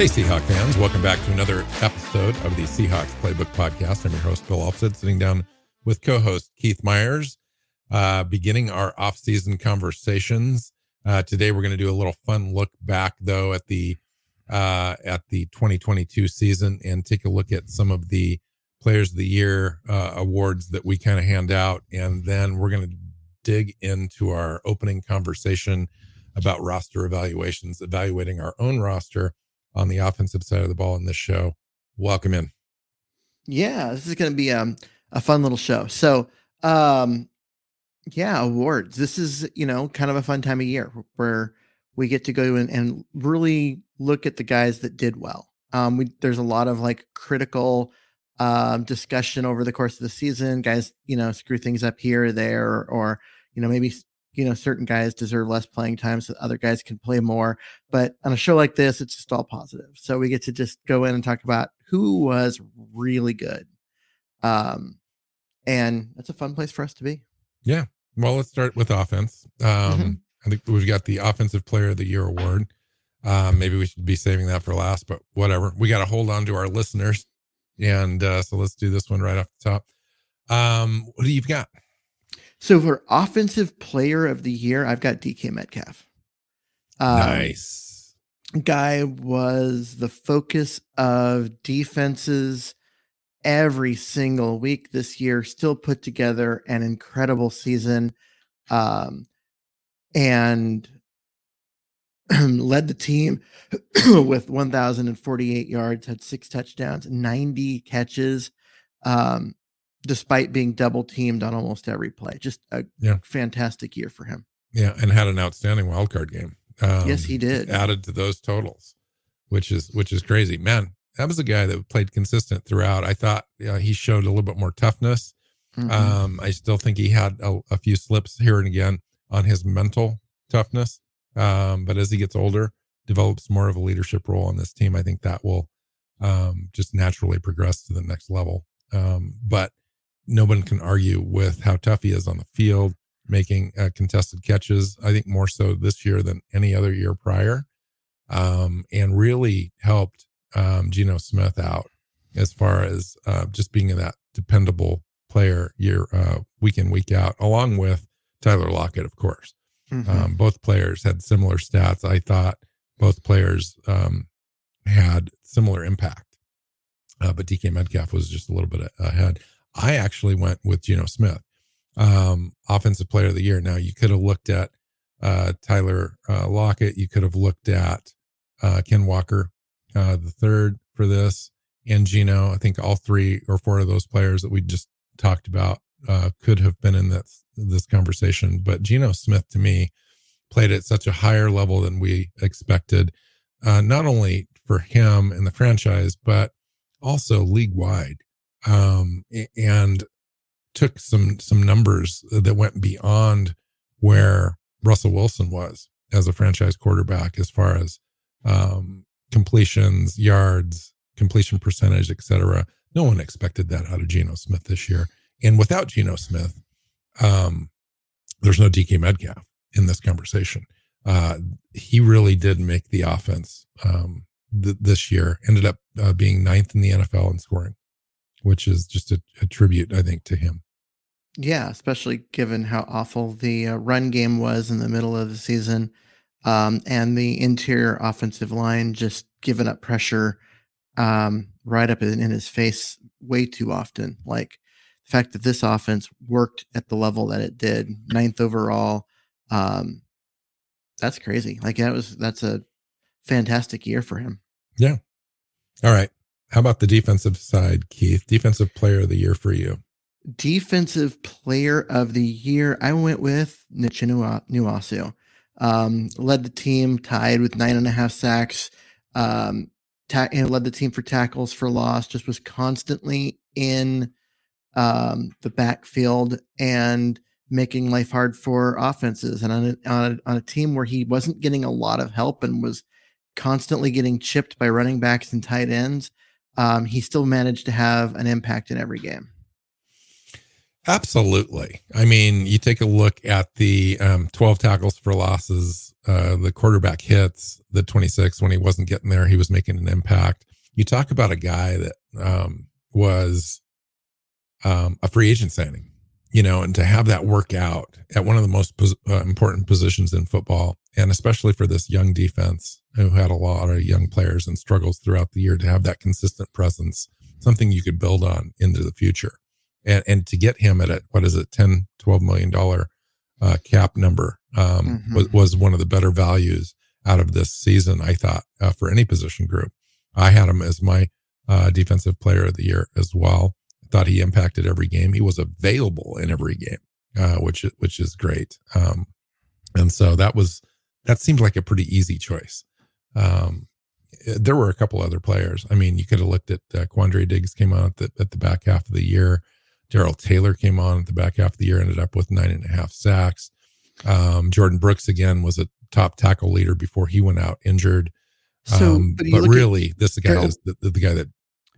Hey, Seahawk fans. Welcome back to another episode of the Seahawks Playbook Podcast. I'm your host, Bill Alvstad, sitting down with co host Keith Myers, uh, beginning our off season conversations. Uh, today, we're going to do a little fun look back, though, at the uh, at the 2022 season and take a look at some of the Players of the Year uh, awards that we kind of hand out. And then we're going to dig into our opening conversation about roster evaluations, evaluating our own roster on the offensive side of the ball in this show. Welcome in. Yeah, this is going to be um, a fun little show. So, um, yeah, awards. This is, you know, kind of a fun time of year where we get to go in and really look at the guys that did well. Um, we, there's a lot of like critical um, discussion over the course of the season. Guys, you know, screw things up here or there, or you know, maybe you know certain guys deserve less playing time so other guys can play more but on a show like this it's just all positive. So we get to just go in and talk about who was really good um and that's a fun place for us to be. Yeah. Well let's start with offense. Um mm-hmm. i think we've got the offensive player of the year award. Um maybe we should be saving that for last but whatever. We got to hold on to our listeners and uh so let's do this one right off the top. Um what do you've got so for offensive player of the year, I've got DK Metcalf. Um, nice. Guy was the focus of defenses every single week this year, still put together an incredible season. Um, and led the team with 1,048 yards, had six touchdowns, 90 catches. Um, despite being double teamed on almost every play. Just a yeah. fantastic year for him. Yeah, and had an outstanding wild card game. Um, yes, he did. Added to those totals, which is which is crazy. Man, that was a guy that played consistent throughout. I thought he showed a little bit more toughness. Mm-hmm. Um, I still think he had a, a, few slips here and again on his mental toughness. Um, but as he gets older, develops more of a leadership role on this team. I think that will um, just naturally progress to the next level. Um, but no one can argue with how tough he is on the field, making uh, contested catches. I think more so this year than any other year prior, um, and really helped um, Geno Smith out as far as uh, just being that dependable player year uh, week in week out, along with Tyler Lockett, of course. Mm-hmm. Um, both players had similar stats. I thought both players um, had similar impact, uh, but DK Metcalf was just a little bit ahead. I actually went with Geno Smith, um, offensive player of the year. Now you could have looked at uh, Tyler uh, Lockett. You could have looked at uh, Ken Walker, uh, the third for this, and Geno. I think all three or four of those players that we just talked about uh, could have been in this this conversation. But Geno Smith, to me, played at such a higher level than we expected. Uh, not only for him and the franchise, but also league wide um, and took some some numbers that went beyond where Russell Wilson was as a franchise quarterback as far as um, completions, yards, completion percentage, etc. No one expected that out of Geno Smith this year. And without Geno Smith, um, there's no DK Metcalf in this conversation. Uh, he really did make the offense um, th- this year. Ended up uh, being ninth in the NFL in scoring which is just a, a tribute, I think, to him. Yeah, especially given how awful the uh, run game was in the middle of the season, um, and the interior offensive line just giving up pressure um, right up in, in his face way too often. Like the fact that this offense worked at the level that it did, ninth overall, um, that's crazy. Like that was that's a fantastic year for him. Yeah. All right. How about the defensive side, Keith? Defensive player of the year for you? Defensive player of the year, I went with Uchenna Nwosu. Um, led the team tied with nine and a half sacks. Um, ta- and led the team for tackles for loss. Just was constantly in um, the backfield and making life hard for offenses. And on a, on a, on a team where he wasn't getting a lot of help and was constantly getting chipped by running backs and tight ends, um, he still managed to have an impact in every game. Absolutely. I mean, you take a look at the um, 12 tackles for losses, uh, the quarterback hits, the 26 when he wasn't getting there, he was making an impact. You talk about a guy that um, was um, a free agent signing, you know, and to have that work out at one of the most pos- uh, important positions in football, and especially for this young defense who had a lot of young players and struggles throughout the year to have that consistent presence, something you could build on into the future. And and to get him at a what is it 10 12 million dollar uh, cap number um, mm-hmm. was, was one of the better values out of this season i thought uh, for any position group. I had him as my uh, defensive player of the year as well. I thought he impacted every game. He was available in every game uh, which which is great. Um, and so that was that seemed like a pretty easy choice um, there were a couple other players. I mean, you could have looked at uh, Quandre Diggs came on at the, at the back half of the year. Darrell Taylor came on at the back half of the year, ended up with nine and a half sacks. Um, Jordyn Brooks again was a top tackle leader before he went out injured. So, um, but, but really, this the guy is the, the, guy that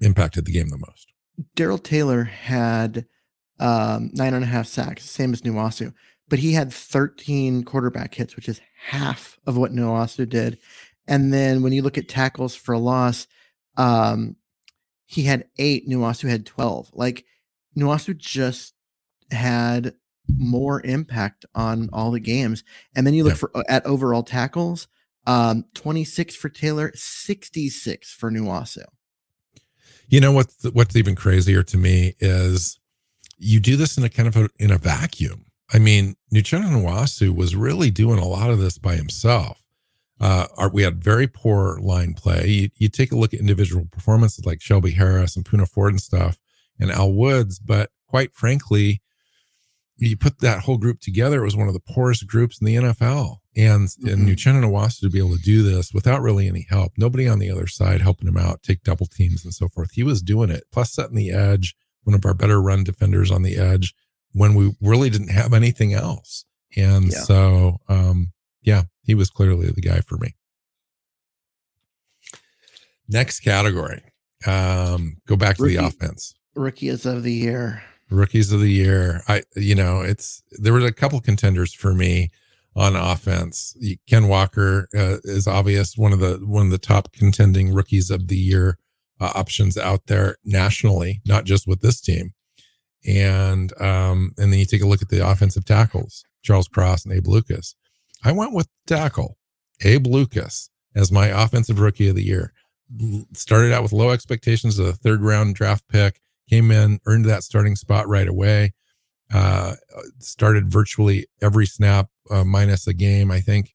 impacted the game the most. Darrell Taylor had um, nine and a half sacks, same as Nwosu, but he had 13 quarterback hits, which is half of what Nwosu did. And then when you look at tackles for loss, um, he had eight. Nwosu had 12. Like Nwosu just had more impact on all the games. And then you look yeah. for uh, at overall tackles, um, 26 for Taylor, 66 for Nwosu. You know what's what's even crazier to me is you do this in a kind of a, in a vacuum. I mean, Uchenna Nwosu was really doing a lot of this by himself. Uh, our, we had very poor line play. You, you, take a look at individual performances like Shelby Harris and Poona Ford and stuff and Al Woods. But quite frankly, you put that whole group together, it was one of the poorest groups in the NFL. And mm-hmm. and Uchenna Nwosu to be able to do this without really any help, nobody on the other side helping him out, take double teams and so forth. He was doing it, plus setting the edge, one of our better run defenders on the edge when we really didn't have anything else. And yeah. so um, yeah, he was clearly the guy for me. Next category. Um, go back to the offense rookies of the year. Rookies of the year. I, you know, it's there were a couple contenders for me on offense. Ken Walker uh, is obvious one of the one of the top contending rookies of the year uh, options out there nationally, not just with this team. And um, and then you take a look at the offensive tackles, Charles Cross and Abe Lucas. I went with tackle Abe Lucas as my offensive rookie of the year. Started out with low expectations of a third round draft pick came in, earned that starting spot right away. Uh, started virtually every snap, uh, minus a game, I think,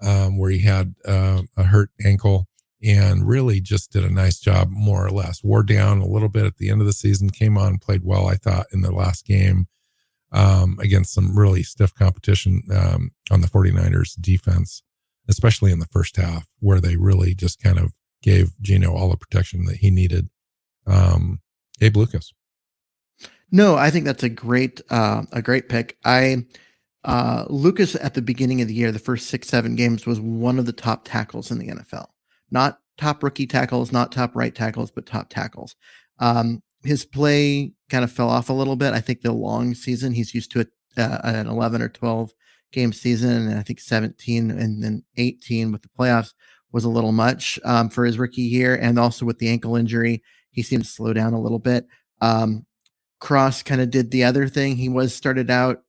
um, where he had uh, a hurt ankle and really just did a nice job, more or less. Wore down a little bit at the end of the season, came on, played well, I thought, in the last game um, against some really stiff competition um, on the 49ers defense, especially in the first half, where they really just kind of gave Geno all the protection that he needed. Um, Abe Lucas. No, I think that's a great uh, a great pick. I uh, Lucas at the beginning of the year, the first six seven games was one of the top tackles in the NFL. Not top rookie tackles, not top right tackles, but top tackles. Um, his play kind of fell off a little bit. I think the long season he's used to uh, an eleven or twelve game season, and I think seventeen and then eighteen with the playoffs was a little much um, for his rookie year, and also with the ankle injury he seemed to slow down a little bit. Um, Cross kind of did the other thing. He was started out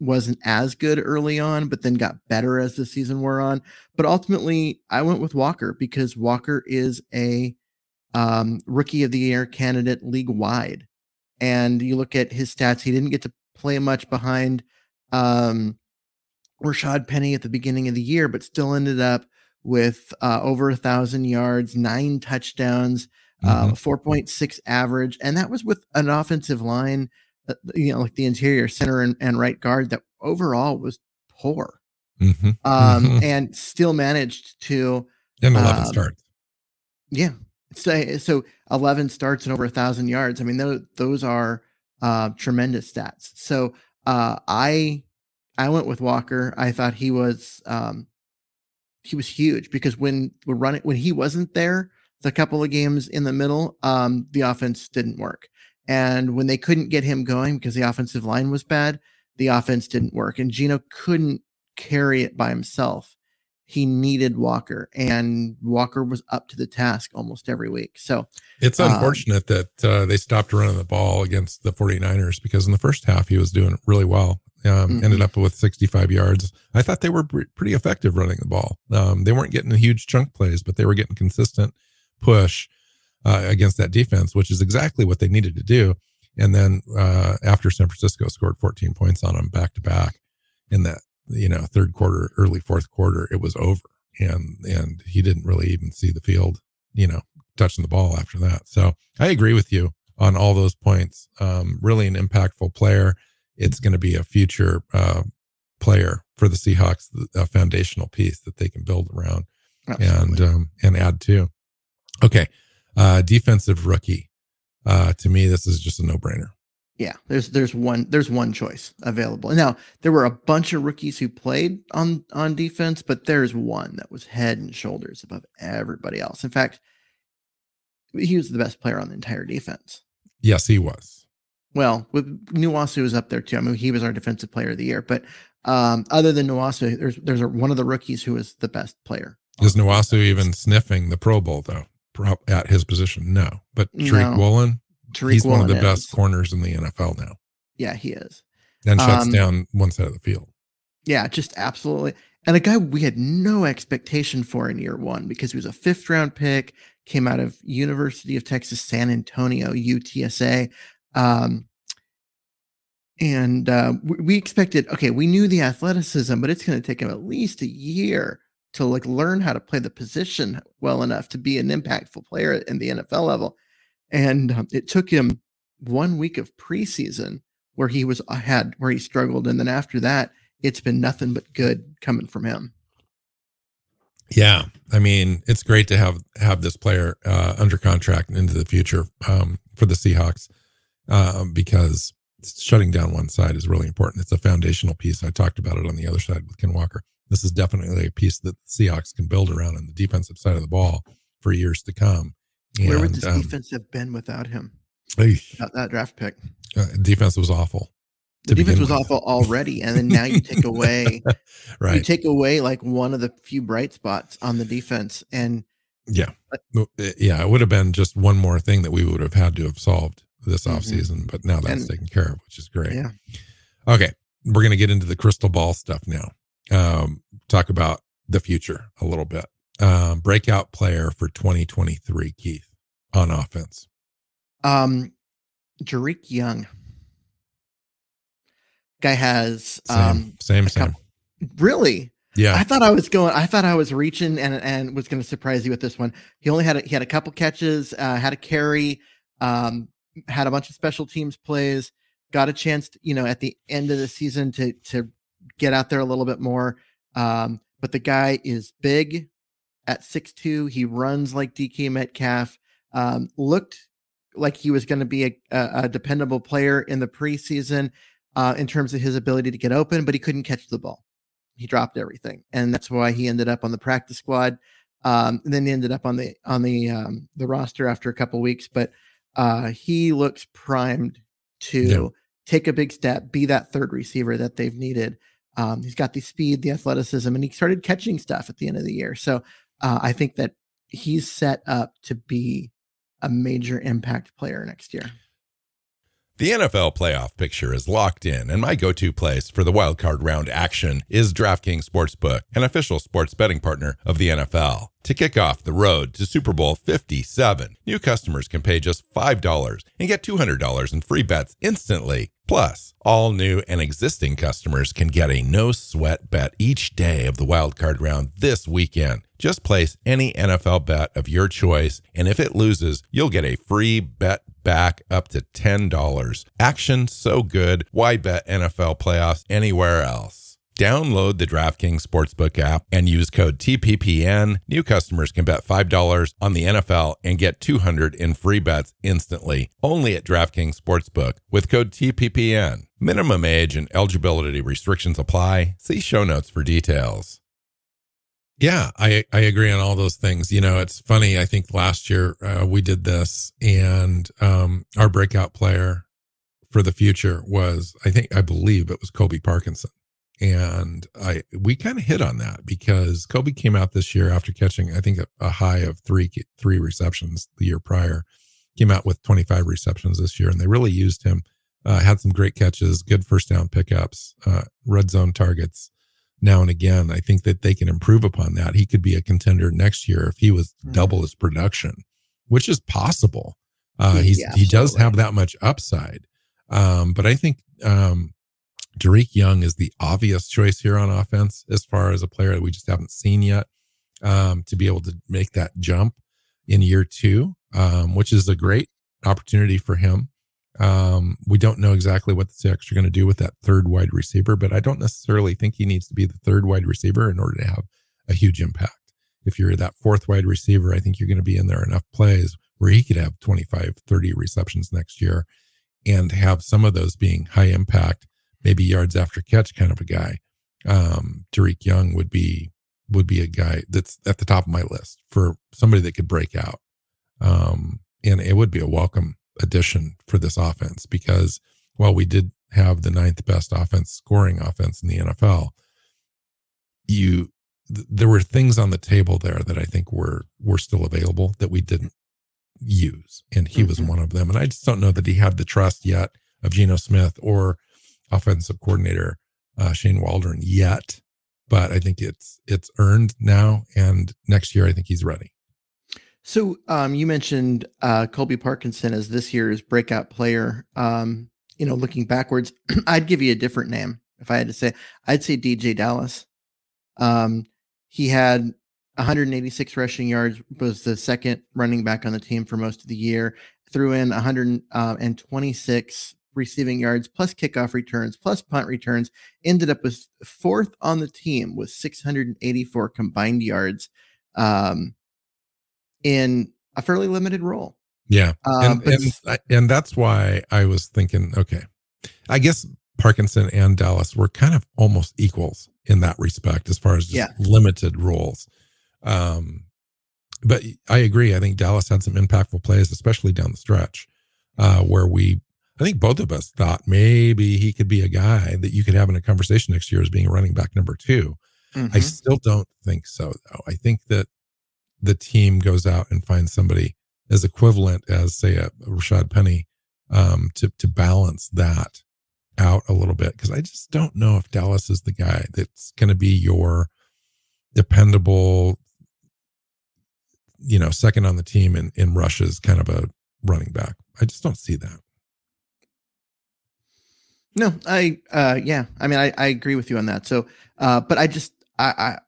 wasn't as good early on, but then got better as the season wore on. But ultimately, I went with Walker because Walker is a um, rookie of the year candidate league wide. And you look at his stats, he didn't get to play much behind um, Rashad Penny at the beginning of the year, but still ended up with uh, over a thousand yards, nine touchdowns, mm-hmm. uh, 4.6 average, and that was with an offensive line, uh, you know, like the interior center and, and right guard that overall was poor. mm-hmm. Um, mm-hmm. and still managed to. And 11 um, starts. Yeah. So, so 11 starts and over a thousand yards. I mean, those, those are uh, tremendous stats. So uh, I, I went with Walker. I thought he was, um, he was huge because when we're running, when he wasn't there, the couple of games in the middle, um, the offense didn't work. And when they couldn't get him going because the offensive line was bad, the offense didn't work. And Geno couldn't carry it by himself. He needed Walker, and Walker was up to the task almost every week. So it's um, unfortunate um, that uh, they stopped running the ball against the 49ers because in the first half he was doing really well. Um, mm-hmm. Ended up with 65 yards. I thought they were pretty effective running the ball. Um, they weren't getting huge chunk plays, but they were getting consistent push uh, against that defense, which is exactly what they needed to do. And then uh, after San Francisco scored 14 points on them back to back in that you know third quarter, early fourth quarter, it was over, and and he didn't really even see the field, you know, touching the ball after that. So I agree with you on all those points. Um, really an impactful player. It's going to be a future uh, player for the Seahawks, a foundational piece that they can build around Absolutely. and um, and add to. Okay, uh, defensive rookie. Uh, to me, this is just a no brainer. Yeah, there's there's one there's one choice available. Now there were a bunch of rookies who played on on defense, but there's one that was head and shoulders above everybody else. In fact, he was the best player on the entire defense. Yes, he was. Well, with Nwosu was up there too. I mean, he was our defensive player of the year. But um, other than Nwosu, there's there's a, one of the rookies who was the best player. Is Nwosu even sniffing the Pro Bowl though? at his position. No, but Tariq no. Woolen, Tariq he's Woolen one of the is. best corners in the NFL now. Yeah, he is. And shuts um, down one side of the field. Yeah, just absolutely. And a guy we had no expectation for in year one because he was a fifth round pick, came out of University of Texas San Antonio, UTSA. Um, and uh, we expected, okay, we knew the athleticism, but it's going to take him at least a year to like learn how to play the position well enough to be an impactful player in the NFL level. And um, it took him one week of preseason where he was uh, had where he struggled, and then after that, it's been nothing but good coming from him. Yeah, I mean, it's great to have have this player uh, under contract into the future um, for the Seahawks uh, because shutting down one side is really important. It's a foundational piece. I talked about it on the other side with Ken Walker this is definitely a piece that the Seahawks can build around on the defensive side of the ball for years to come. And, Where would this um, defense have been without him? That, that draft pick. Uh, defense was awful. The defense was with. awful already, and then now you take away, right? You take away like one of the few bright spots on the defense, and yeah, uh, yeah, it would have been just one more thing that we would have had to have solved this mm-hmm. offseason, but now that's and, taken care of, which is great. Yeah. Okay, we're gonna get into the crystal ball stuff now um, talk about the future a little bit. Um, breakout player for 2023, Keith, on offense. Um, Dareke Young. Guy has same, um same same. Couple, really? Yeah. I thought I was going. I thought I was reaching and and was going to surprise you with this one. He only had a, he had a couple catches, uh, had a carry, um, had a bunch of special teams plays. Got a chance, to, you know, at the end of the season to to get out there a little bit more. Um, but the guy is big at six two. He runs like DK Metcalf. Um, looked like he was going to be a, a, dependable player in the preseason uh, in terms of his ability to get open, but he couldn't catch the ball. He dropped everything, and that's why he ended up on the practice squad. Um, and then he ended up on the on the um, the roster after a couple weeks. But uh, he looks primed to yeah. take a big step, be that third receiver that they've needed. Um, he's got the speed, the athleticism, and he started catching stuff at the end of the year. So uh, I think that he's set up to be a major impact player next year. The NFL playoff picture is locked in, and my go to place for the wildcard round action is DraftKings Sportsbook, an official sports betting partner of the NFL. To kick off the road to Super Bowl 57, new customers can pay just $5 and get $200 in free bets instantly. Plus, all new and existing customers can get a no sweat bet each day of the wildcard round this weekend. Just place any NFL bet of your choice, and if it loses, you'll get a free bet back up to $10. Action so good, why bet NFL playoffs anywhere else? Download the DraftKings Sportsbook app and use code TPPN. New customers can bet $5 on the NFL and get 200 in free bets instantly. Only at DraftKings Sportsbook with code TPPN. Minimum age and eligibility restrictions apply. See show notes for details. Yeah, I, I agree on all those things. You know, it's funny. I think last year uh, we did this, and um, our breakout player for the future was, I think, I believe it was Colby Parkinson and I we kind of hit on that because Colby came out this year after catching I think a, a, high of three three receptions the year prior, came out with 25 receptions this year, and they really used him. Uh, had some great catches, good first down pickups, uh, red zone targets now and again. I think that they can improve upon that. He could be a contender next year if he was mm-hmm. double his production, which is possible. Uh, he's yeah, he does have that much upside, um, but I think um, Dareke Young is the obvious choice here on offense as far as a player that we just haven't seen yet um, to be able to make that jump in year two, um, which is a great opportunity for him. Um, we don't know exactly what the Seahawks are going to do with that third wide receiver, but I don't necessarily think he needs to be the third wide receiver in order to have a huge impact. If you're that fourth wide receiver, I think you're going to be in there enough plays where he could have 25, 30 receptions next year and have some of those being high impact maybe yards after catch kind of a guy. Um, Dareke Young would be would be a guy that's at the top of my list for somebody that could break out. Um, and it would be a welcome addition for this offense because while we did have the ninth best offense scoring offense in the NFL, you th- there were things on the table there that I think were were still available that we didn't use, and he mm-hmm. was one of them. And I just don't know that he had the trust yet of Geno Smith or offensive coordinator uh, Shane Waldron yet, but I think it's it's earned now, and next year I think he's ready. So um, you mentioned uh, Colby Parkinson as this year's breakout player. Um, you know, looking backwards, I'd give you a different name if I had to say. I'd say DJ Dallas. Um, he had 186 rushing yards, was the second running back on the team for most of the year. Threw in 126 receiving yards, plus kickoff returns, plus punt returns, ended up with fourth on the team with 684 combined yards um, in a fairly limited role. Yeah. And, and, and that's why I was thinking, okay, I guess Parkinson and Dallas were kind of almost equals in that respect as far as yeah. limited roles. Um, but I agree. I think Dallas had some impactful plays, especially down the stretch, uh, where we I think both of us thought maybe he could be a guy that you could have in a conversation next year as being running back number 2 mm-hmm. I still don't think so, though. I think that the team goes out and finds somebody as equivalent as, say, a, Rashad Penny um, to to balance that out a little bit because I just don't know if Dallas is the guy that's going to be your dependable, you know, second on the team in in rushes kind of a running back. I just don't see that. No, I uh yeah, I mean I, I agree with you on that. So uh but I just I, I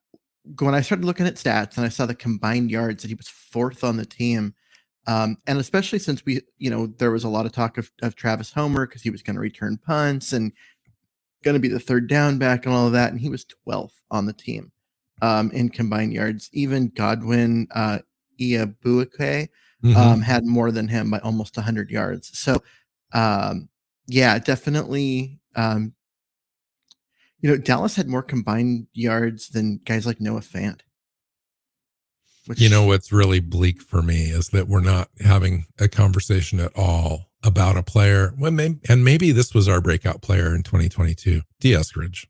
when I started looking at stats and I saw the combined yards that he was fourth on the team. Um, and especially since we, you know, there was a lot of talk of, of Travis Homer because he was going to return punts and going to be the third down back and all of that. And he was 12th on the team um, in combined yards. Even Godwin uh, Igwebuike mm-hmm. um, had more than him by almost 100 yards. So um, yeah, definitely. You know, Dallas had more combined yards than guys like Noah Fant. Which, you know, what's really bleak for me is that we're not having a conversation at all about a player. Well, maybe, and maybe this was our breakout player in 2022, Dee Eskridge,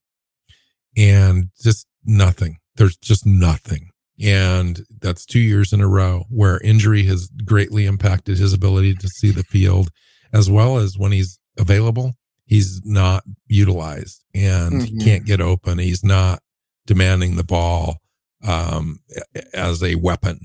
and just nothing. There's just nothing. And that's two years in a row where injury has greatly impacted his ability to see the field, as well as when he's available, he's not utilized and mm-hmm. he can't get open. He's not demanding the ball um, as a weapon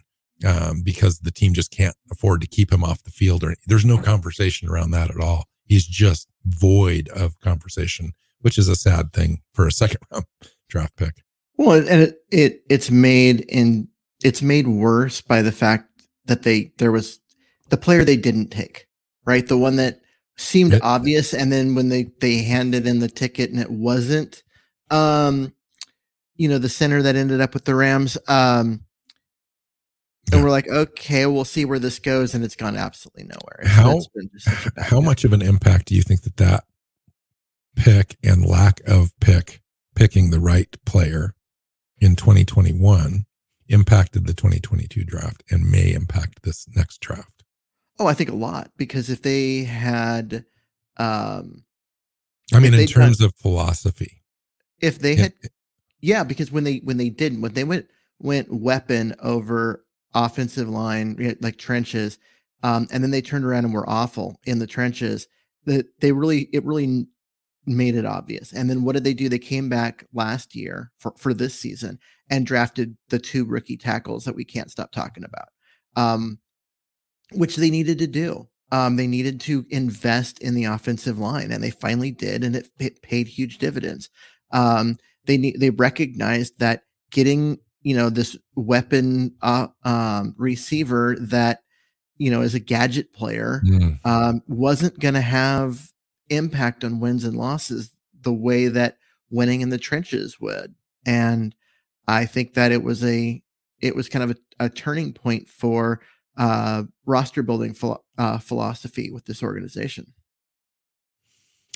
um, because the team just can't afford to keep him off the field. Or there's no conversation around that at all. He's just void of conversation, which is a sad thing for a second round draft pick. Well, and it, it it's made in it's made worse by the fact that they there was the player they didn't take, right? The one that seemed it, obvious and then when they they handed in the ticket and it wasn't Um, you know, the center that ended up with the Rams. Um, and we're like, okay, we'll see where this goes, and it's gone absolutely nowhere. It's, how how much of an impact do you think that that pick and lack of pick picking the right player in 2021 impacted the 2022 draft and may impact this next draft? Oh, I think a lot because if they had, um, I mean, in terms done, of philosophy, if they had, it, yeah, because when they when they didn't when they went went weapon over offensive line like trenches, um, and then they turned around and were awful in the trenches. That they really it really made it obvious. And then what did they do? They came back last year for, for this season and drafted the two rookie tackles that we can't stop talking about, um, which they needed to do. Um, they needed to invest in the offensive line, and they finally did, and it, it paid huge dividends. Um, they they recognized that getting you know this weapon uh, um, receiver that you know is a gadget player mm. um, wasn't going to have impact on wins and losses the way that winning in the trenches would. And I think that it was a it was kind of a, a turning point for uh, roster building philo- uh, philosophy with this organization.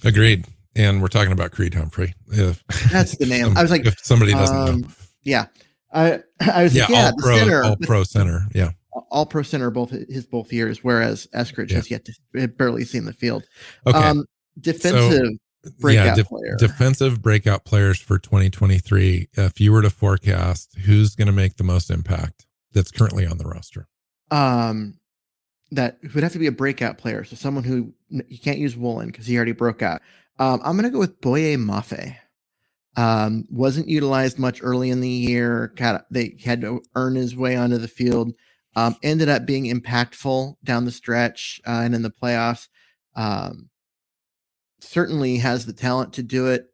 Agreed. And we're talking about Creed Humphrey. If, That's the name. I was like, if somebody doesn't um, know. Yeah. I, I was yeah, like, yeah, all pro, center, all pro center. Yeah. All pro center, both his both years, whereas Eskridge yeah. has yet to barely seen the field. Okay. Um, defensive so, breakout yeah, de- player. Defensive breakout players for 2023. If you were to forecast who's going to make the most impact that's currently on the roster. Um that would have to be a breakout player. So someone who you can't use Woolen because he already broke out. Um, I'm going to go with Boye Mafe. Um, wasn't utilized much early in the year. Got, they had to earn his way onto the field. Um, ended up being impactful down the stretch uh, and in the playoffs. Um, certainly has the talent to do it.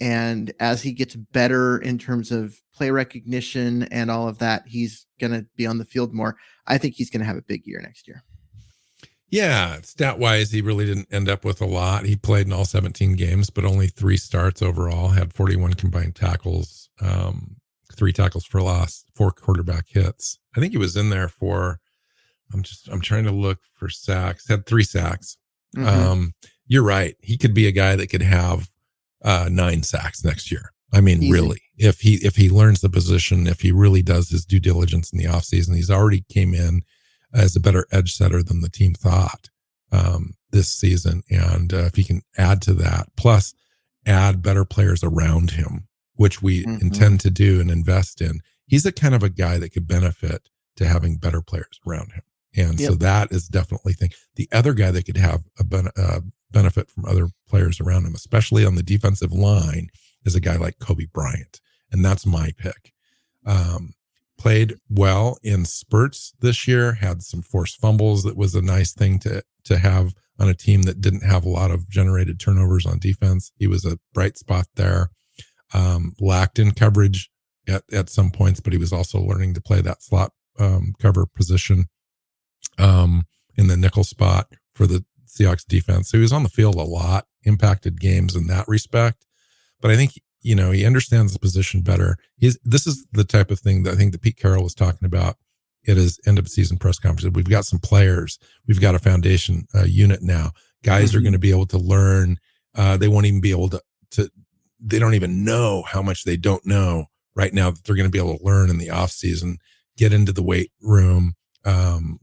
And as he gets better in terms of play recognition and all of that, he's going to be on the field more. I think he's going to have a big year next year. Yeah, stat wise, he really didn't end up with a lot. He played in all 17 games, but only three starts overall, had 41 combined tackles, um, three tackles for loss, four quarterback hits. I think he was in there for, I'm just, I'm trying to look for sacks, had three sacks. Mm-hmm. Um, you're right. He could be a guy that could have uh, nine sacks next year. I mean, Easy. really, if he if he learns the position, if he really does his due diligence in the offseason, he's already came in as a better edge setter than the team thought um, this season. And uh, if he can add to that, plus add better players around him, which we mm-hmm. intend to do and invest in, he's the kind of a guy that could benefit to having better players around him. And yep. so that is definitely thing. The other guy that could have a ben- uh, benefit from other players around him, especially on the defensive line, is a guy like Coby Bryant. And that's my pick. Um, played well in spurts this year, had some forced fumbles. That was a nice thing to, to have on a team that didn't have a lot of generated turnovers on defense. He was a bright spot there. Um, lacked in coverage at, at some points, but he was also learning to play that slot um, cover position um, in the nickel spot for the Seahawks defense. So he was on the field a lot, impacted games in that respect. But I think you know he understands the position better. He's this is the type of thing that I think that Pete Carroll was talking about at his end of season press conference. We've got some players, we've got a foundation uh, unit now. Guys mm-hmm. are going to be able to learn. Uh, they won't even be able to to. They don't even know how much they don't know right now that they're going to be able to learn in the off season. Get into the weight room, um,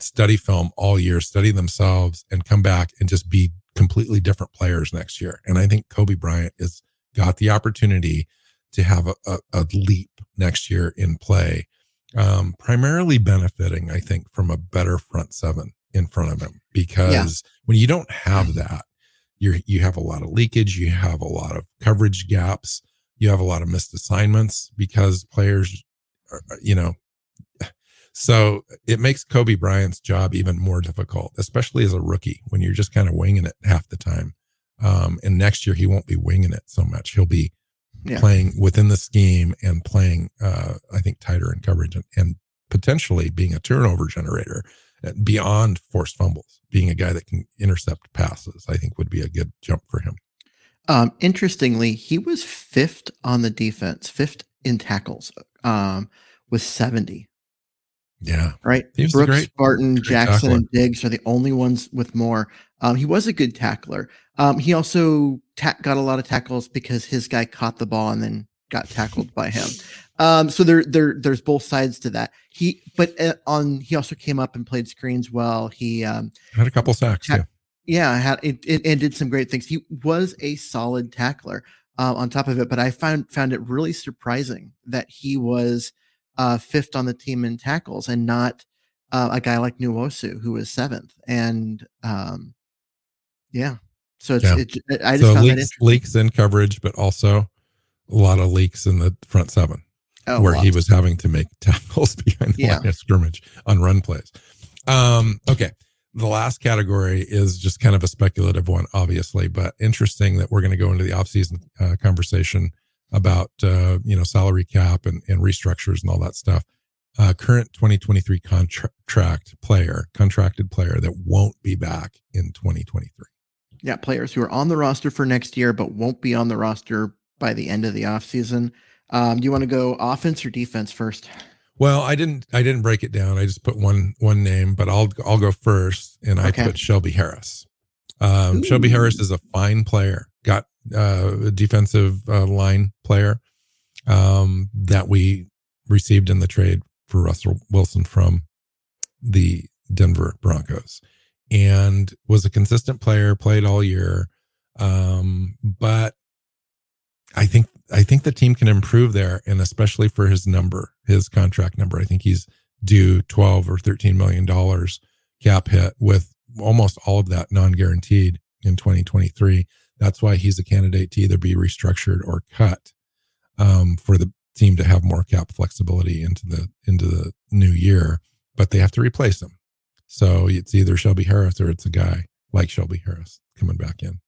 study film all year, study themselves, and come back and just be completely different players next year. And I think Coby Bryant has got the opportunity to have a, a, a leap next year in play, um, primarily benefiting, I think, from a better front seven in front of him. Because yeah. when you don't have that, you you have a lot of leakage, you have a lot of coverage gaps, you have a lot of missed assignments because players, are, you know, so it makes Coby Bryant's job even more difficult, especially as a rookie when you're just kind of winging it half the time. Um, and next year he won't be winging it so much. He'll be yeah. playing within the scheme and playing, uh, I think, tighter in coverage and, and potentially being a turnover generator uh, beyond forced fumbles. Being a guy that can intercept passes, I think, would be a good jump for him. Um, interestingly, he was fifth on the defense, fifth in tackles, um, with 70. Yeah. Right. He Brooks, great, Barton, great Jackson, tackler. and Diggs are the only ones with more. Um, he was a good tackler. Um, he also ta- got a lot of tackles because his guy caught the ball and then got tackled by him. Um, so there, there, there's both sides to that. He, but uh, on, he also came up and played screens well. He, um, Had a couple sacks. Ta- Yeah. yeah, had it, it and did some great things. He was a solid tackler uh, on top of it, but I found found it really surprising that he was uh, fifth on the team in tackles and not uh, a guy like Nwosu who was seventh. And um, yeah, so it's Yeah. it, I just So leaks, leaks in coverage, but also a lot of leaks in the front seven. Oh, where he was having to make tackles behind the Yeah. line of scrimmage on run plays. Um, okay. The last category is just kind of a speculative one, obviously, but interesting that we're going to go into the offseason uh, conversation about, uh, you know, salary cap and, and restructures and all that stuff. Uh, current 2023 contract player, contracted player that won't be back in 2023. yeah players who are on the roster for next year but won't be on the roster by the end of the offseason. Um, do you want to go offense or defense first? Well, I didn't. I didn't break it down. I just put one one name, but I'll I'll go first, and I Okay. put Shelby Harris. Um, Shelby Harris is a fine player. Got uh, defensive uh, line player um, that we received in the trade for Russell Wilson from the Denver Broncos, and was a consistent player. Played all year, um, but I think I think the team can improve there, and especially for his number, his contract number. I think he's due twelve or thirteen million dollars cap hit with almost all of that non-guaranteed in 2023. That's why he's a candidate to either be restructured or cut um, for the team to have more cap flexibility into the into the new year. But they have to replace him, so it's either Shelby Harris or it's a guy like Shelby Harris coming back in.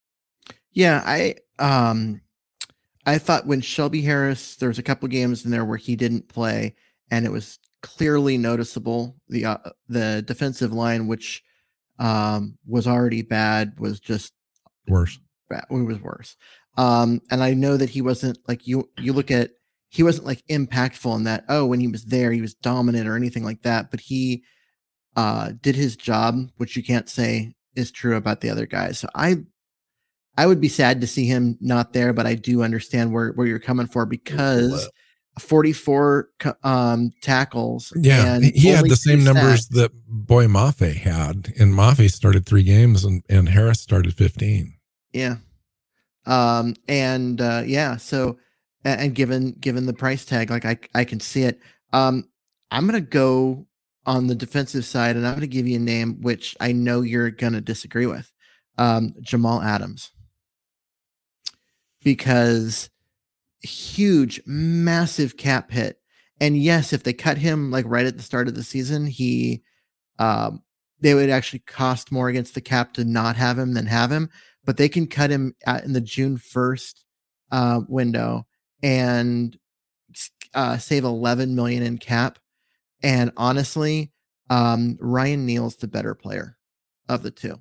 Yeah, I um I thought when Shelby Harris, there was a couple games in there where he didn't play, and it was clearly noticeable. The uh, the defensive line, which um was already bad, was just Worse. Bad. It was worse. Um, and I know that he wasn't like you. You look at he wasn't like impactful in that. Oh, when he was there, he was dominant or anything like that. But he uh did his job, which you can't say is true about the other guys. So I I would be sad to see him not there, but I do understand where where you're coming for because 44 um tackles. Yeah, and he- he had the two same numbers that Boye Mafe had, and Mafe started three games, and, and Harris started fifteen. Yeah. Um and uh yeah, so and given given the price tag, like I I can see it. Um I'm gonna go on the defensive side and I'm gonna give you a name which I know you're gonna disagree with. Um Jamal Adams. Because huge, massive cap hit. And yes, if they cut him like right at the start of the season, he um they would actually cost more against the cap to not have him than have him but they can cut him at, in the June 1st uh, window and uh, save 11 million in cap. And honestly, um, Ryan Neal's the better player of the two.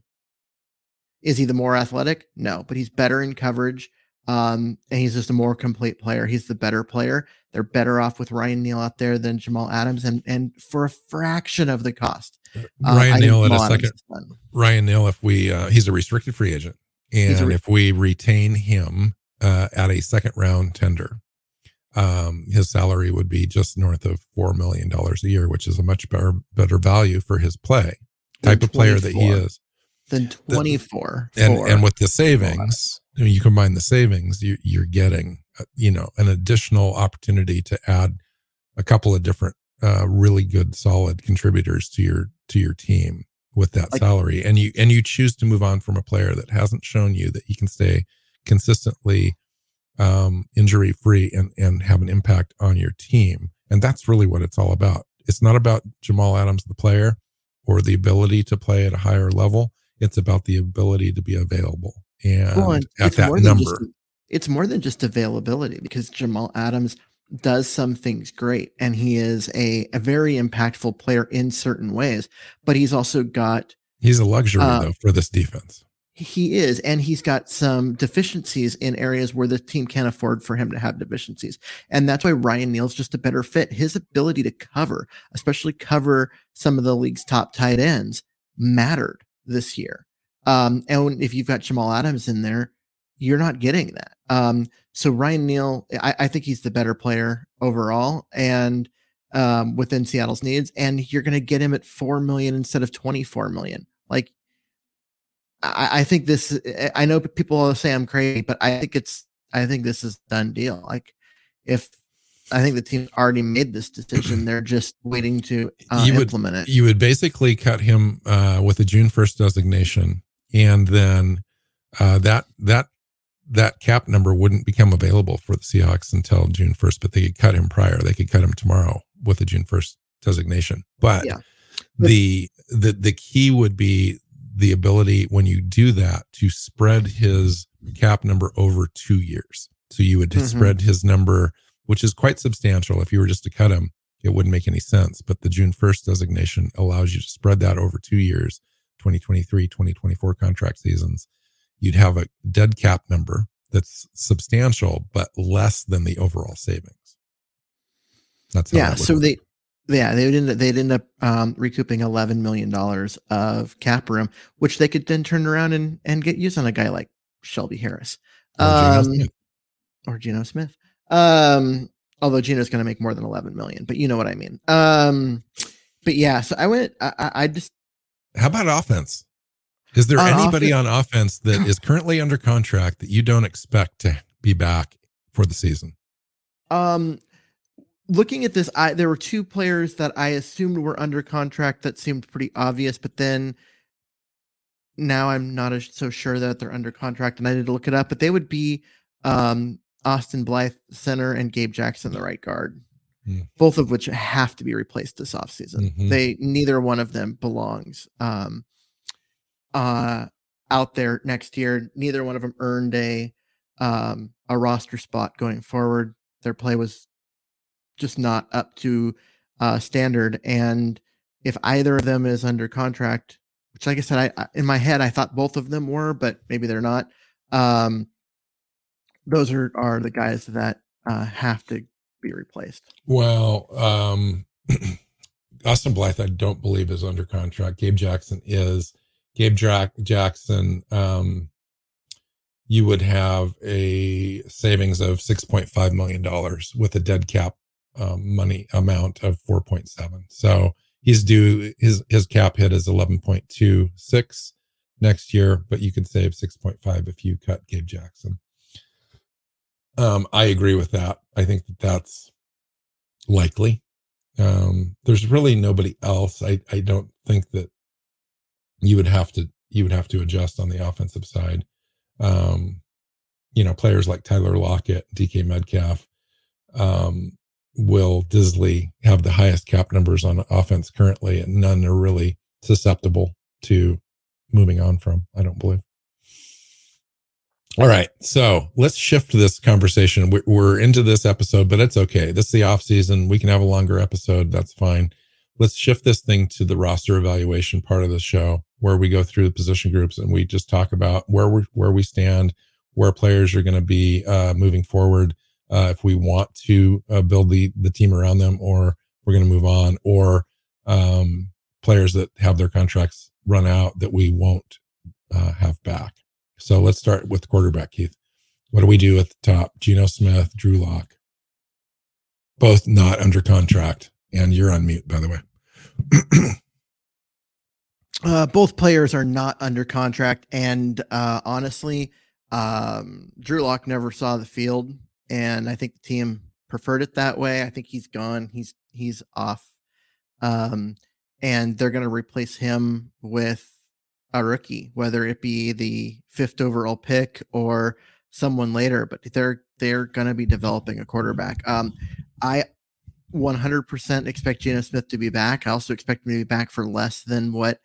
Is he the more athletic? No, but he's better in coverage. Um, and he's just a more complete player. He's the better player. They're better off with Ryan Neal out there than Jamal Adams, and and for a fraction of the cost. Uh, Ryan Neal at a second. Ryan Neal, if we uh, he's a restricted free agent, and re- if we retain him uh, at a second round tender, um, his salary would be just north of four million dollars a year, which is a much better better value for his play type of player that he is. Then 24 and and with the savings I mean, you combine the savings you, you're getting uh, you know an additional opportunity to add a couple of different uh, really good solid contributors to your to your team with that Like- salary and you and you choose to move on from a player that hasn't shown you that he can stay consistently um, injury free and and have an impact on your team. And that's really what it's all about. It's not about Jamal Adams the player or the ability to play at a higher level. It's about the ability to be available and Well, and at that number. just- it's more than just availability because Jamal Adams does some things great and he is a, a very impactful player in certain ways, but he's also got he's a luxury Uh, though for this defense He is, and he's got some deficiencies in areas where the team can't afford for him to have deficiencies. And that's why Ryan Neal's just a better fit. His ability to cover, especially cover some of the league's top tight ends, mattered this year. Um, and if you've got Jamal Adams in there, you're not getting that. Um, so Ryan Neal, I, I, think he's the better player overall, and um, within Seattle's needs, and you're going to get him at four million instead of twenty four million. Like I, I think this. I know people say I'm crazy, but I think it's. I think this is done deal. Like if I think the team already made this decision. They're just waiting to uh, you would, implement it. You would basically cut him uh, with a June first designation, and then uh, that that that cap number wouldn't become available for the Seahawks until June first. But they could cut him prior. They could cut him tomorrow with a June first designation. But yeah. the the the key would be the ability when you do that to spread his cap number over two years. So you would mm-hmm. spread his number, which is quite substantial. If you were just to cut him, it wouldn't make any sense. But the June 1st designation allows you to spread that over two years, 2023, 2024 contract seasons. You'd have a dead cap number that's substantial, but less than the overall savings. That's yeah. So they, yeah, they would end up, they'd end up um, recouping eleven million dollars of cap room, which they could then turn around and and get used on a guy like Shelby Harris or um, Geno Smith. Or Geno Smith. Um, although Geno's going to make more than eleven million, but you know what I mean. Um, but yeah, so I went. I, I just. How about offense? Is there on anybody offense, on offense that is currently under contract that you don't expect to be back for the season? Um, looking at this, I there were two players that I assumed were under contract that seemed pretty obvious, but then now I'm not as so sure that they're under contract, and I need to look it up. But they would be um, Austin Blythe, center, and Gabe Jackson, the right guard, mm. both of which have to be replaced this offseason. Mm-hmm. They neither one of them belongs um, uh, out there next year. Neither one of them earned a um, a roster spot going forward. Their play was just not up to uh, standard. And if either of them is under contract, which, like I said, I, in my head I thought both of them were, but maybe they're not. Um, those are are the guys that uh, have to be replaced. Well, um, Austin Blythe, I don't believe is under contract. Gabe Jackson is. Gabe Jack- Jackson, um, you would have a savings of $6.5 million with a dead cap um, money amount of 4.7. So he's due his his cap hit is 11.26 next year, but you could save 6.5 if you cut Gabe Jackson. Um, I agree with that. I think that that's likely. Um, there's really nobody else. I I don't think that you would have to you would have to adjust on the offensive side. Um, you know, players like Tyler Lockett, DK Metcalf, um, will Dissly have the highest cap numbers on offense currently, and none are really susceptible to moving on from, I don't believe. All right. So let's shift this conversation. We're into this episode, but it's okay. This is the off season. We can have a longer episode. That's fine. Let's shift this thing to the roster evaluation part of the show where we go through the position groups and we just talk about where we where we stand, where players are going to be uh, moving forward, uh, if we want to uh, build the the team around them, or we're going to move on, or um, players that have their contracts run out that we won't uh, have back. So let's start with quarterback, Keith. What do we do at the top? Geno Smith, Drew Lock, both not under contract, and you're on mute, by the way. uh, both players are not under contract, and uh, honestly, um, Drew Lock never saw the field and I think the team preferred it that way. I think he's gone. He's he's off. Um, and they're going to replace him with a rookie, whether it be the fifth overall pick or someone later. But they're they're going to be developing a quarterback. Um, I 100% expect Geno Smith to be back. I also expect him to be back for less than what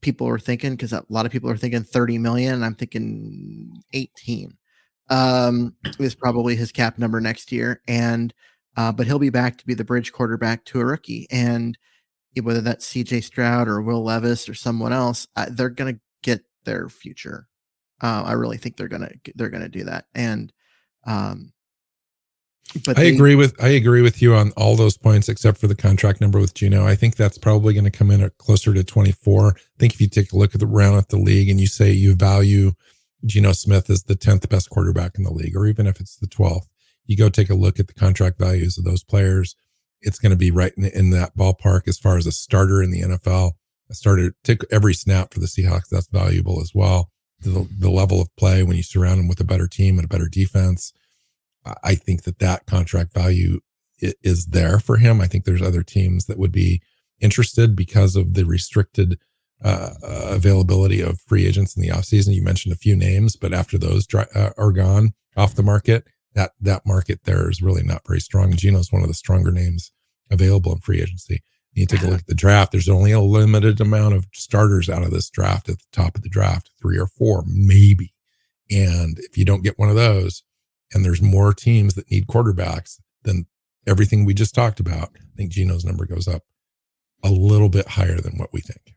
people are thinking because a lot of people are thinking 30 million and I'm thinking 18 um, is probably his cap number next year. And uh, but he'll be back to be the bridge quarterback to a rookie. And whether that's CJ Stroud or Will Levis or someone else, uh, they're going to get their future Uh, I really think they're gonna they're gonna do that. And um, but I they, agree with I agree with you on all those points except for the contract number with Geno. I think that's probably going to come in at closer to 24. I think if you take a look at the round at the league and you say you value Geno Smith as the 10th best quarterback in the league, or even if it's the 12th, you go take a look at the contract values of those players. It's going to be right in, in that ballpark as far as a starter in the NFL. A starter take every snap for the Seahawks. That's valuable as well. The, the level of play when you surround them with a better team and a better defense I think that that contract value is there for him. I think there's other teams that would be interested because of the restricted uh, uh availability of free agents in the offseason. You mentioned a few names, but after those dry, uh, are gone off the market, that that market there is really not very strong. Geno's one of the stronger names available in free agency. You take a look at the draft. There's only a limited amount of starters out of this draft at the top of the draft, three or four, maybe. And if you don't get one of those, and there's more teams that need quarterbacks than everything we just talked about, I think Geno's number goes up a little bit higher than what we think.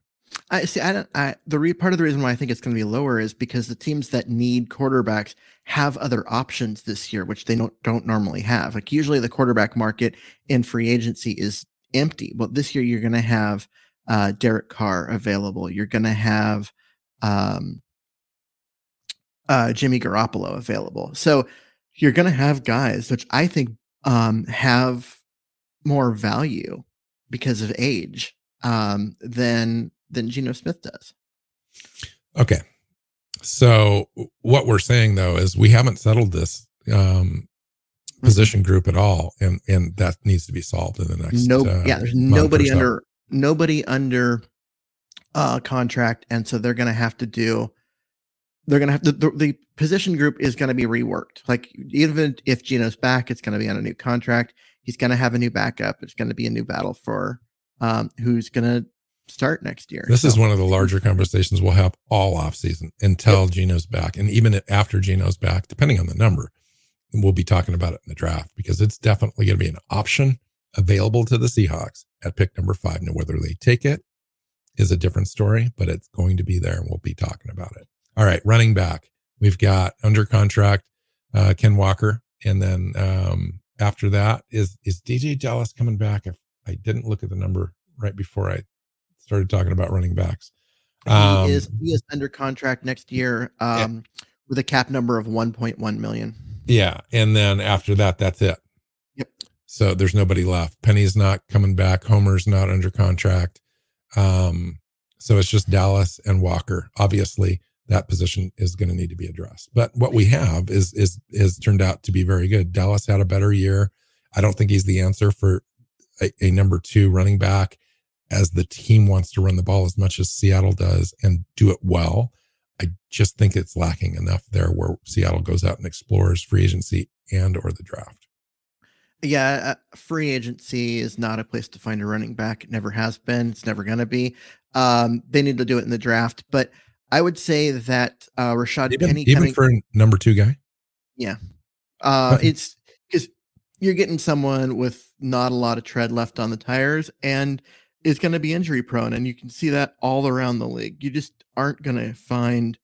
I see. I don't. I the re, part of the reason why I think it's going to be lower is because the teams that need quarterbacks have other options this year, which they don't don't normally have. Like usually, the quarterback market in free agency is empty. But this year, you're going to have uh, Derek Carr available. You're going to have um, uh, Jimmy Garoppolo available. So you're going to have guys which I think um, have more value because of age um, than than Geno Smith does. Okay, so what we're saying though is we haven't settled this um, mm-hmm. position group at all, and and that needs to be solved in the next. No, uh, yeah, there's nobody so. under nobody under uh, contract, and so they're going to have to do they're going to have to, the, the position group is going to be reworked. Like even if Geno's back, it's going to be on a new contract. He's going to have a new backup. It's going to be a new battle for um, who's going to start next year. This so. is one of the larger conversations we'll have all off season until yep. Geno's back, and even after Geno's back, depending on the number, we'll be talking about it in the draft because it's definitely going to be an option available to the Seahawks at pick number five. Now, whether they take it is a different story, but it's going to be there, and we'll be talking about it. All right, running back. We've got under contract uh, Ken Walker, and then um, after that is is DeeJay Dallas coming back? If I didn't look at the number right before I started talking about running backs, um, he is he is under contract next year um, yeah. with a cap number of 1.1 million. Yeah, and then after that, that's it. Yep. So there's nobody left. Penny's not coming back. Homer's not under contract. Um, so it's just Dallas and Walker. Obviously, that position is going to need to be addressed. But what we have is is is turned out to be very good. Dallas had a better year. I don't think he's the answer for a, a, number two running back as the team wants to run the ball as much as Seattle does and do it well. I just think it's lacking enough there where Seattle goes out and explores free agency and or the draft. Yeah, uh, free agency is not a place to find a running back. It never has been. It's never going to be. Um, they need to do it in the draft, but I would say that uh, Rashad even, Penny even coming, for a number two guy. Yeah, uh, it's because you're getting someone with not a lot of tread left on the tires and is going to be injury prone, and you can see that all around the league. You just aren't going to find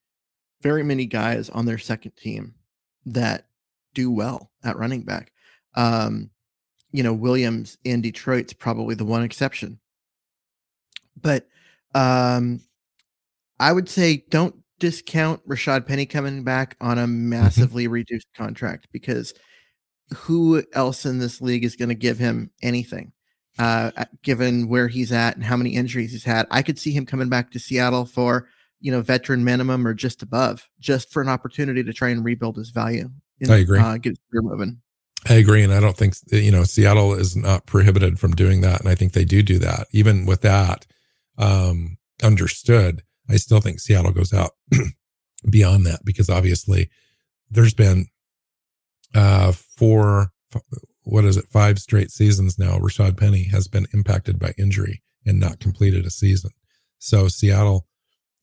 very many guys on their second team that do well at running back. Um, you know, Williams in Detroit's probably the one exception, but um, I would say don't discount Rashad Penny coming back on a mm-hmm. massively reduced contract because who else in this league is going to give him anything? Uh, given where he's at and how many injuries he's had, I could see him coming back to Seattle for you know veteran minimum or just above, just for an opportunity to try and rebuild his value. And, I agree. Uh, get his career moving. I agree, and I don't think you know Seattle is not prohibited from doing that, and I think they do do that. Even with that um, understood, I still think Seattle goes out beyond that because obviously there's been uh, four, what is it, five straight seasons now. Rashad Penny has been impacted by injury and not completed a season. So Seattle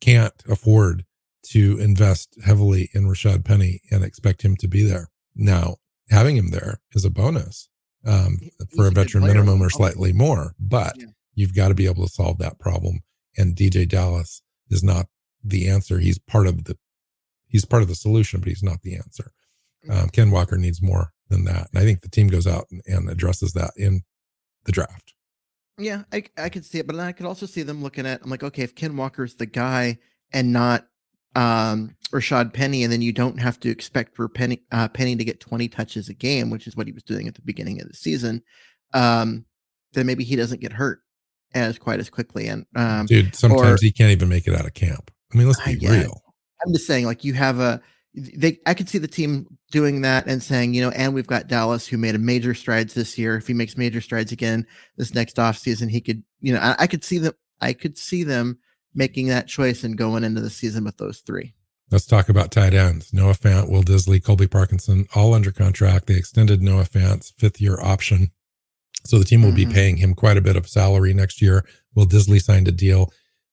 can't afford to invest heavily in Rashad Penny and expect him to be there. Now, having him there is a bonus um, for a veteran minimum or slightly more, but yeah. you've got to be able to solve that problem. And DeeJay Dallas is not the answer. He's part of the he's part of the solution, but he's not the answer. Um, Ken Walker needs more than that, and I think the team goes out and, and addresses that in the draft. Yeah, I I could see it, but I could also see them looking at. I'm like, okay, if Ken Walker's the guy and not um Rashad Penny, and then you don't have to expect for Penny uh, Penny to get 20 touches a game, which is what he was doing at the beginning of the season. Um, then maybe he doesn't get hurt as quite as quickly. And um, dude, sometimes or, he can't even make it out of camp. I mean, let's be real. I'm just saying, like you have a they I could see the team doing that and saying, you know, and we've got Dallas who made a major strides this year. If he makes major strides again this next off season, he could, you know, I, I could see them I could see them making that choice and going into the season with those three. Let's talk about tight ends. Noah Fant, Will Dissly, Colby Parkinson, all under contract. They extended Noah Fant's fifth year option. So the team will mm-hmm. be paying him quite a bit of salary next year. Will Dissly signed a deal.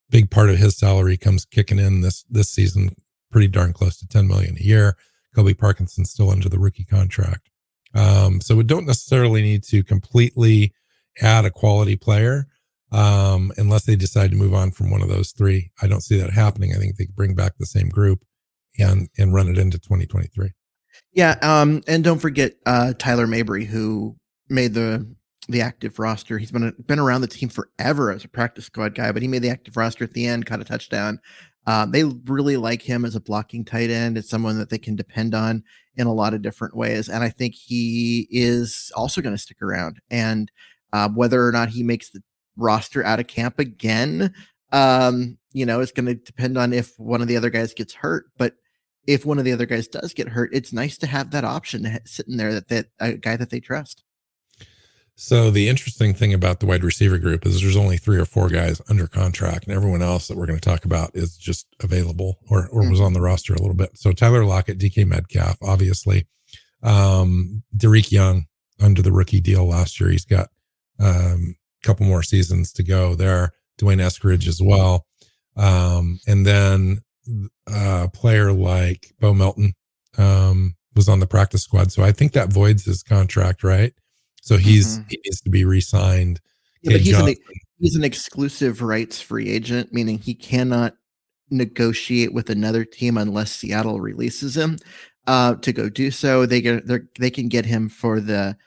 Big part of his salary comes kicking in this this season pretty darn close to 10 million a year. Colby Parkinson's still under the rookie contract. Um, so we don't necessarily need to completely add a quality player um, unless they decide to move on from one of those three. I don't see that happening. I think they bring back the same group and and run it into 2023. Yeah, um, and don't forget uh, Tyler Mabry, who made the the active roster. He's been been around the team forever as a practice squad guy, but he made the active roster at the end, caught a touchdown. Um, they really like him as a blocking tight end. It's someone that they can depend on in a lot of different ways. And I think he is also going to stick around. And uh, whether or not he makes the roster out of camp again, um, you know, it's going to depend on if one of the other guys gets hurt. But if one of the other guys does get hurt, it's nice to have that option sitting there that that a guy that they trust. So the interesting thing about the wide receiver group is there's only three or four guys under contract, and everyone else that we're going to talk about is just available or or was mm-hmm. on the roster a little bit. So Tyler Lockett, DK Metcalf, obviously, um, Dareke Young under the rookie deal last year. He's got um, a couple more seasons to go there. D'Wayne Eskridge as well, um, and then a player like Bo Melton um, was on the practice squad. So I think that voids his contract, right? So he's mm-hmm. he needs to be re-signed. Yeah, but he's an, he's an exclusive rights free agent, meaning he cannot negotiate with another team unless Seattle releases him uh, to go do so. They get they can get him for the,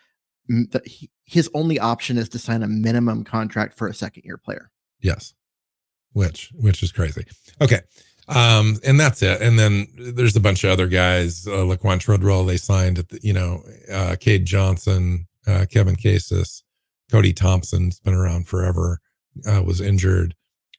the he, his only option is to sign a minimum contract for a second year player. Yes, which which is crazy. Okay, um, and that's it. And then there's a bunch of other guys, uh, Laquan Treadwell, they signed at the, you know, uh, Cade Johnson, uh, Kevin Kasich, Cody Thompson's been around forever, uh, was injured.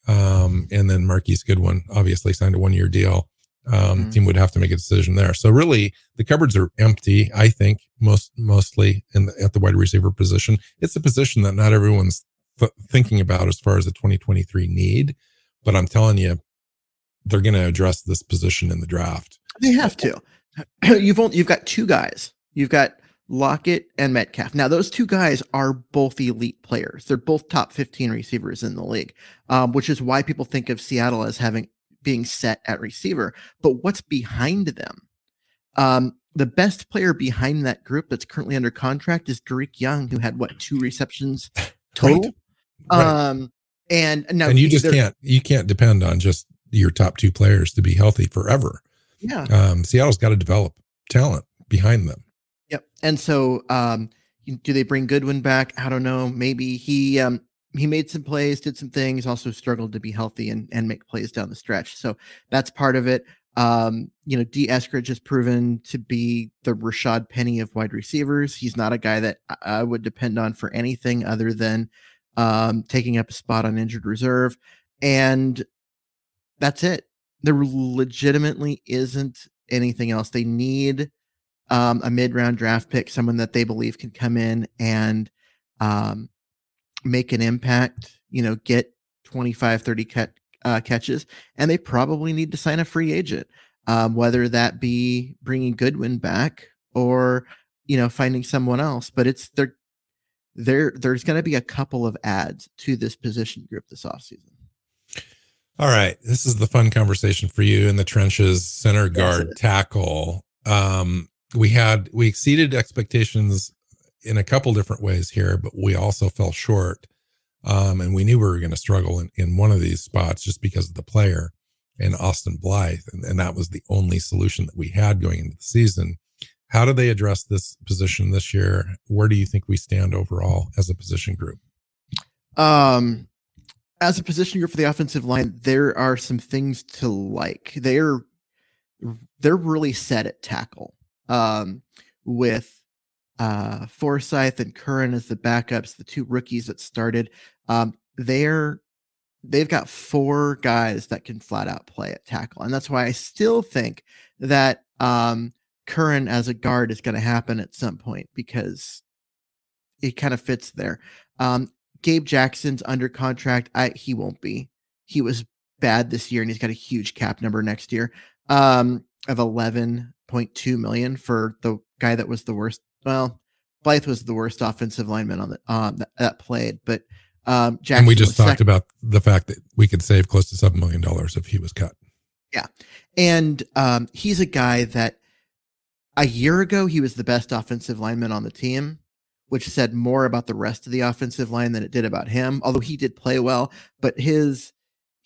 Um, and then Marquise Goodwin obviously signed a one year deal. Um, mm-hmm. Team would have to make a decision there. So really, the cupboards are empty. I think most mostly in the, at the wide receiver position. It's a position that not everyone's th- thinking about as far as a 2023 need. But I'm telling you, they're going to address this position in the draft. They have to. You've only, you've got two guys. You've got Lockett and Metcalf. Now, those two guys are both elite players. They're both top 15 receivers in the league, um, which is why people think of Seattle as having being set at receiver. But what's behind them? Um, the best player behind that group that's currently under contract is Derek Young, who had what two receptions total. Right. Right. Um, and now and you just can't you can't depend on just your top two players to be healthy forever. Yeah. Um, Seattle's got to develop talent behind them. And so, um, do they bring Goodwin back? I don't know. Maybe he um, he made some plays, did some things, also struggled to be healthy and and make plays down the stretch. So that's part of it. Um, you know, Dee Eskridge has proven to be the Rashad Penny of wide receivers. He's not a guy that I would depend on for anything other than um, taking up a spot on injured reserve. And that's it. There legitimately isn't anything else. They need um, a mid round draft pick, someone that they believe can come in and um, make an impact, you know, get 25, 30 cut, uh, catches. And they probably need to sign a free agent, um, whether that be bringing Goodwin back or, you know, finding someone else. But it's there, there, there's going to be a couple of ads to this position group this offseason. All right. This is the fun conversation for you in the trenches, center guard, yes, tackle. Um, we had we exceeded expectations in a couple different ways here, but we also fell short. Um, and we knew we were going to struggle in, in one of these spots just because of the player. and Austin Blythe, and, and that was the only solution that we had going into the season. How do they address this position this year? Where do you think we stand overall as a position group? Um, as a position group for the offensive line, there are some things to like. They're they're really set at tackle. Um, with uh Forsythe and Curhan as the backups, the two rookies that started. Um, they're they've got four guys that can flat out play at tackle. And that's why I still think that um, Curhan as a guard is going to happen at some point because it kind of fits there. Um, Gabe Jackson's under contract. I, he won't be. He was bad this year and he's got a huge cap number next year um, of 11.2 million for the guy that was the worst. Well, Blythe was the worst offensive lineman on the um, that, that played, but um, Jackson and we just talked second. about the fact that we could save close to seven million dollars if he was cut. Yeah, and um, he's a guy that a year ago he was the best offensive lineman on the team, which said more about the rest of the offensive line than it did about him. Although he did play well, but his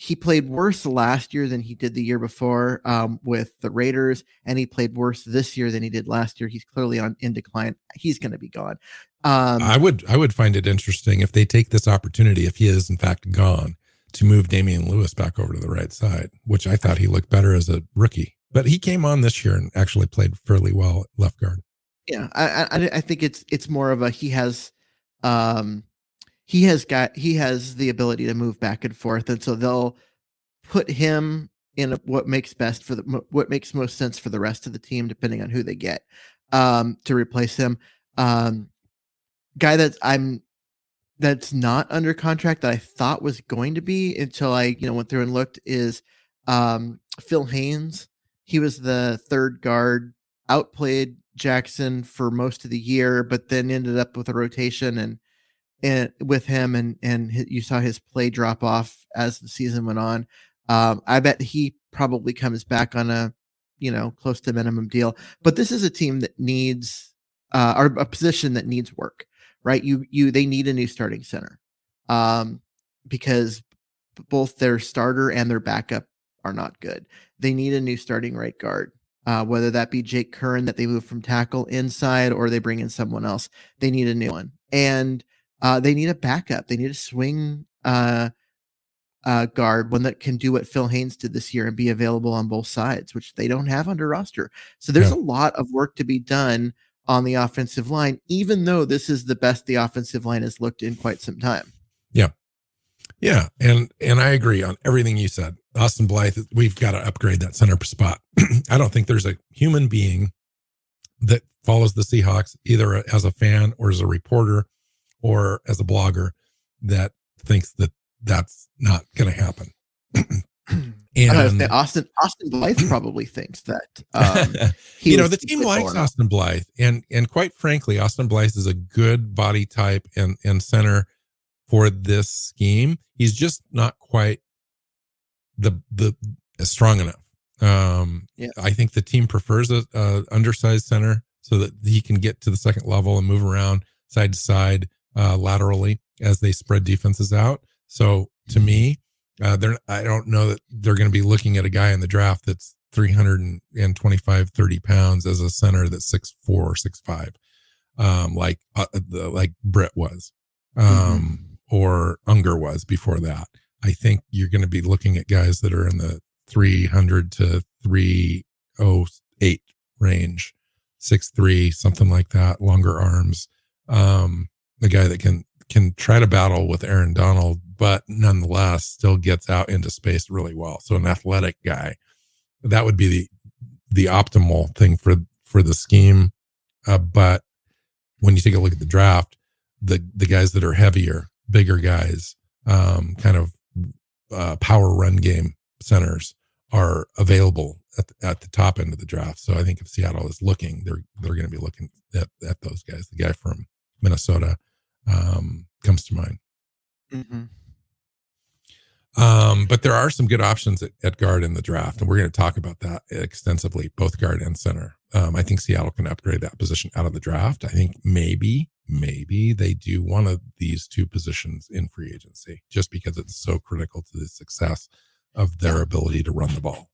he played worse last year than he did the year before um, with the Raiders, and he played worse this year than he did last year. He's clearly on in decline. He's going to be gone. Um, I would I would find it interesting if they take this opportunity, if he is in fact gone, to move Damien Lewis back over to the right side, which I thought he looked better as a rookie. But he came on this year and actually played fairly well at left guard. Yeah, I, I, I think it's it's more of a he has um he has got he has the ability to move back and forth, and so they'll put him in what makes best for the what makes most sense for the rest of the team, depending on who they get um to replace him. Um, guy that I'm that's not under contract that I thought was going to be until I you know went through and looked is um, Phil Haynes. He was the third guard, outplayed Jackson for most of the year, but then ended up with a rotation and and with him and and you saw his play drop off as the season went on. Um, I bet he probably comes back on a you know close to minimum deal. But this is a team that needs uh, or a position that needs work right? You you they need a new starting center, um, because both their starter and their backup are not good. They need a new starting right guard. Uh, whether that be Jake Curhan that they move from tackle inside or they bring in someone else, they need a new one. And uh, they need a backup. They need a swing uh, uh, guard, one that can do what Phil Haynes did this year and be available on both sides, which they don't have under roster. So there's yeah. a lot of work to be done on the offensive line, even though this is the best the offensive line has looked in quite some time. Yeah. Yeah. And and I agree on everything you said. Austin Blythe, we've got to upgrade that center spot. I don't think there's a human being that follows the Seahawks either as a fan or as a reporter or as a blogger that thinks that that's not going to happen. And Austin Austin Blythe probably thinks that. Um, you know, the team likes Austin Blythe, and and quite frankly, Austin Blythe is a good body type and and center for this scheme. He's just not quite the the strong enough. Um, yeah. I think the team prefers a, a, undersized center so that he can get to the second level and move around side to side uh, laterally as they spread defenses out. So to me, uh, they're I don't know that they're going to be looking at a guy in the draft that's 325, 30 pounds as a center that's six four or six five, um, like uh, the, like Britt was, um, mm-hmm. or Unger was before that. I think you're going to be looking at guys that are in the 300 to 308 range, six three, something like that, longer arms. Um, the guy that can can try to battle with Aaron Donald, but nonetheless still gets out into space really well. So an athletic guy, that would be the the optimal thing for for the scheme. Uh, but when you take a look at the draft, the the guys that are heavier, bigger guys, um, kind of uh, power run game centers are available at the, at the top end of the draft. So I think if Seattle is looking, they're they're going to be looking at, at those guys. The guy from Minnesota, um, comes to mind. Mm-hmm. Um, but there are some good options at, at, guard in the draft, and we're going to talk about that extensively, both guard and center. Um, I think Seattle can upgrade that position out of the draft. I think maybe, maybe they do one of these two positions in free agency just because it's so critical to the success of their ability to run the ball.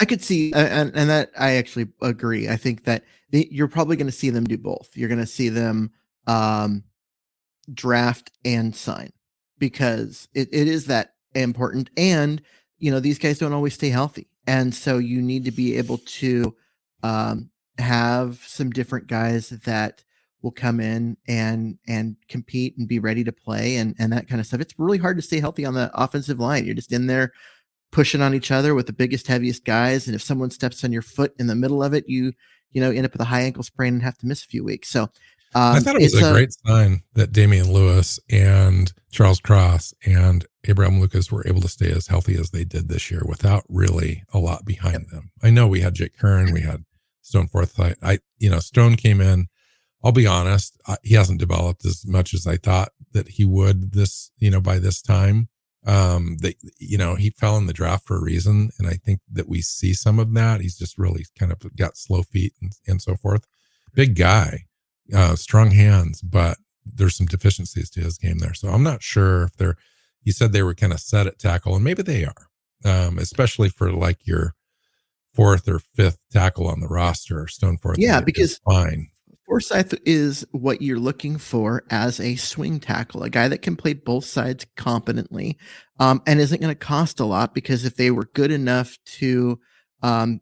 I could see, and, and that I actually agree. I think that the, you're probably going to see them do both. You're going to see them um, draft and sign because it, it is that important. And, you know, these guys don't always stay healthy. And so you need to be able to um, have some different guys that will come in and and compete and be ready to play and and that kind of stuff. It's really hard to stay healthy on the offensive line. You're just in there pushing on each other with the biggest, heaviest guys. And if someone steps on your foot in the middle of it, you, you know, end up with a high ankle sprain and have to miss a few weeks. So um, I thought it was a, a, great sign that Damien Lewis and Charles Cross and Abraham Lucas were able to stay as healthy as they did this year without really a lot behind them. I know we had Jake Curhan, we had Stone Forsythe. I, you know, Stone came in. I'll be honest, he hasn't developed as much as I thought that he would this, you know, by this time um that you know he fell in the draft for a reason and i think that we see some of that he's just really kind of got slow feet and, and so forth big guy uh strong hands but there's some deficiencies to his game there so i'm not sure if they're you said they were kind of set at tackle and maybe they are um especially for like your fourth or fifth tackle on the roster stone fourth yeah because fine Forsythe is what you're looking for as a swing tackle, a guy that can play both sides competently, um, and isn't going to cost a lot because if they were good enough to um,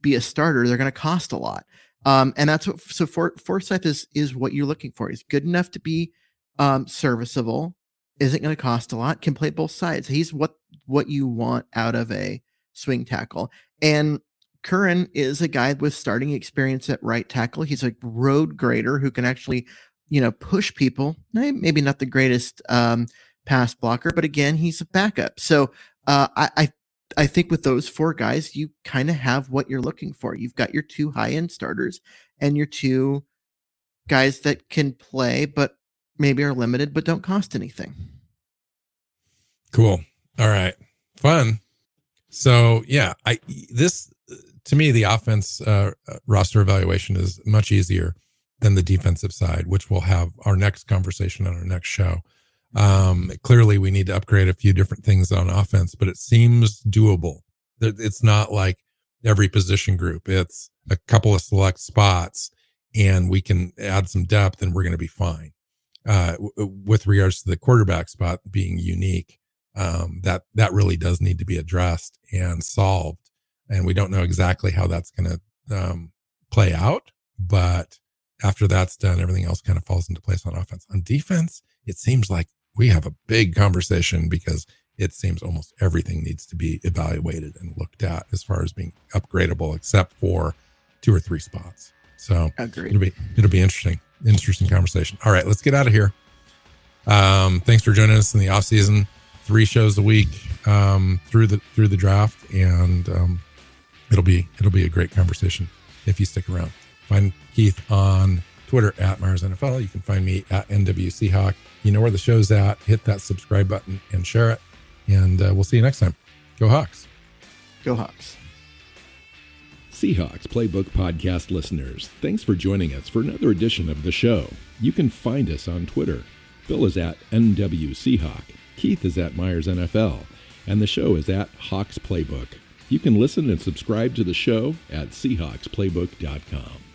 be a starter, they're going to cost a lot. Um, and that's what so for, Forsythe is is what you're looking for. He's good enough to be um, serviceable, isn't going to cost a lot, can play both sides. He's what what you want out of a swing tackle. And Curhan is a guy with starting experience at right tackle. He's a road grader who can actually, you know, push people. Maybe not the greatest um, pass blocker, but again, he's a backup. So uh, I, I I think with those four guys, you kind of have what you're looking for. You've got your two high end starters and your two guys that can play, but maybe are limited, but don't cost anything. Cool. All right. Fun. So yeah, I this to me, the offense uh, roster evaluation is much easier than the defensive side, which we'll have our next conversation on our next show. Um, clearly, we need to upgrade a few different things on offense, but it seems doable. It's not like every position group, it's a couple of select spots, and we can add some depth and we're going to be fine. Uh, w- with regards to the quarterback spot being unique, um, that that really does need to be addressed and solved and we don't know exactly how that's going to um, play out. But after that's done, everything else kind of falls into place on offense. On defense, it seems like we have a big conversation because it seems almost everything needs to be evaluated and looked at as far as being upgradable, except for two or three spots. So Agreed. it'll be it'll be interesting, interesting conversation. All right, let's get out of here. Um, thanks for joining us in the off season. Three shows a week um, through the through the draft, and um, it'll be it'll be a great conversation if you stick around. Find Keith on Twitter at Myers NFL. You can find me at NWC Hawk. You know where the show's at. Hit that subscribe button and share it. And uh, we'll see you next time. Go Hawks. Go Hawks. Seahawks Playbook Podcast listeners, thanks for joining us for another edition of the show. You can find us on Twitter. Bill is at NW Hawk. Keith is at Myers NFL, and the show is at Hawks Playbook. You can listen and subscribe to the show at SeahawksPlaybook.com.